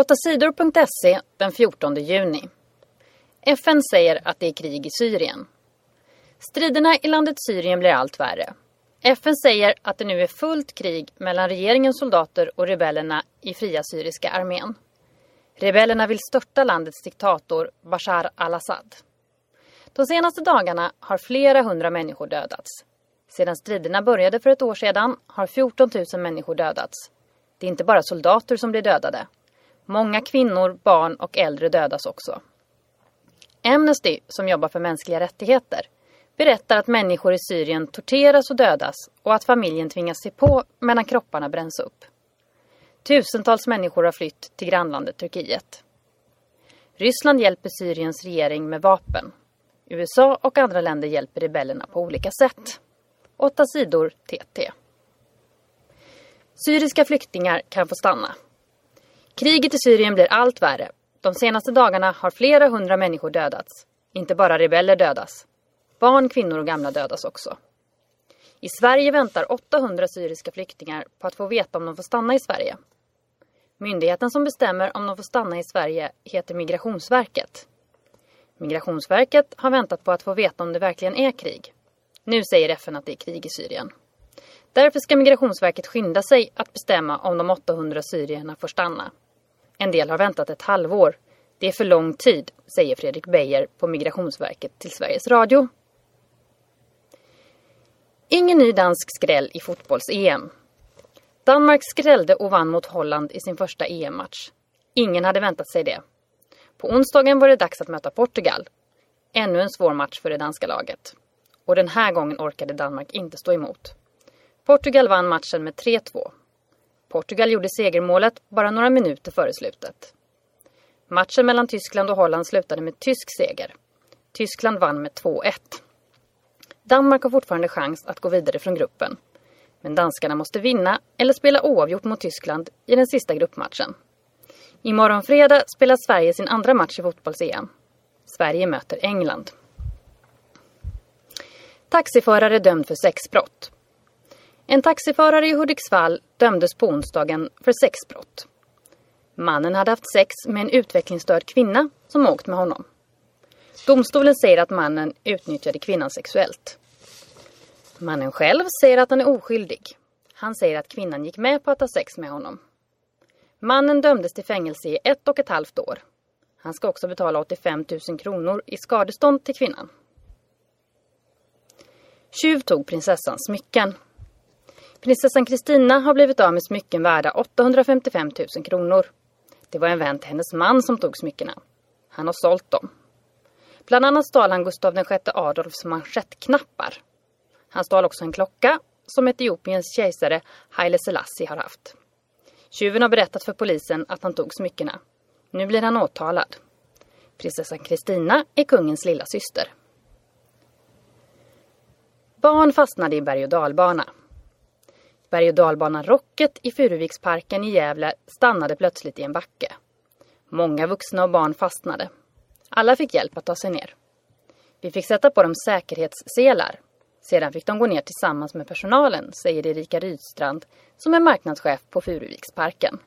8sidor.se den 14 juni. FN säger att det är krig i Syrien. Striderna i landet Syrien blir allt värre. FN säger att det nu är fullt krig mellan regeringens soldater och rebellerna i Fria Syriska armén. Rebellerna vill störta landets diktator Bashar al-Assad. De senaste dagarna har flera hundra människor dödats. Sedan striderna började för ett år sedan har 14 000 människor dödats. Det är inte bara soldater som blir dödade. Många kvinnor, barn och äldre dödas också. Amnesty, som jobbar för mänskliga rättigheter, berättar att människor i Syrien torteras och dödas och att familjen tvingas se på medan kropparna bränns upp. Tusentals människor har flytt till grannlandet Turkiet. Ryssland hjälper Syriens regering med vapen. USA och andra länder hjälper rebellerna på olika sätt. Åtta sidor TT. Syriska flyktingar kan få stanna. Kriget i Syrien blir allt värre. De senaste dagarna har flera hundra människor dödats. Inte bara rebeller dödas. Barn, kvinnor och gamla dödas också. I Sverige väntar 800 syriska flyktingar på att få veta om de får stanna i Sverige. Myndigheten som bestämmer om de får stanna i Sverige heter Migrationsverket. Migrationsverket har väntat på att få veta om det verkligen är krig. Nu säger FN att det är krig i Syrien. Därför ska Migrationsverket skynda sig att bestämma om de 800 syrierna får stanna. En del har väntat ett halvår. Det är för lång tid, säger Fredrik Beijer på Migrationsverket till Sveriges Radio. Ingen ny dansk skräll i fotbolls-EM. Danmark skrällde och vann mot Holland i sin första EM-match. Ingen hade väntat sig det. På onsdagen var det dags att möta Portugal. Ännu en svår match för det danska laget. Och den här gången orkade Danmark inte stå emot. Portugal vann matchen med 3-2. Portugal gjorde segermålet bara några minuter före slutet. Matchen mellan Tyskland och Holland slutade med tysk seger. Tyskland vann med 2-1. Danmark har fortfarande chans att gå vidare från gruppen. Men danskarna måste vinna eller spela oavgjort mot Tyskland i den sista gruppmatchen. Imorgon fredag spelar Sverige sin andra match i fotbolls-EM. Sverige möter England. Taxiförare dömd för sexbrott. En taxiförare i Hudiksvall dömdes på onsdagen för sexbrott. Mannen hade haft sex med en utvecklingsstörd kvinna som åkt med honom. Domstolen säger att mannen utnyttjade kvinnan sexuellt. Mannen själv säger att han är oskyldig. Han säger att kvinnan gick med på att ha sex med honom. Mannen dömdes till fängelse i ett och ett halvt år. Han ska också betala 85 000 kronor i skadestånd till kvinnan. Tjuv tog prinsessans smycken. Prinsessan Kristina har blivit av med smycken värda 855 000 kronor. Det var en vän till hennes man som tog smyckena. Han har sålt dem. Bland annat stal han Gustav VI Adolfs manschettknappar. Han stal också en klocka som Etiopiens kejsare Haile Selassie har haft. Tjuven har berättat för polisen att han tog smyckena. Nu blir han åtalad. Prinsessan Kristina är kungens lilla syster. Barn fastnade i berg- och dalbana. Berg- och dalbanan Rocket i Furuviksparken i Gävle stannade plötsligt i en backe. Många vuxna och barn fastnade. Alla fick hjälp att ta sig ner. Vi fick sätta på dem säkerhetsselar. Sedan fick de gå ner tillsammans med personalen, säger Erika Rydstrand som är marknadschef på Furuviksparken.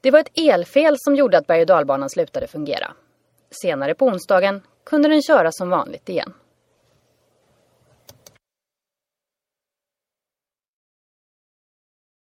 Det var ett elfel som gjorde att berg- och dalbanan slutade fungera. Senare på onsdagen kunde den köra som vanligt igen.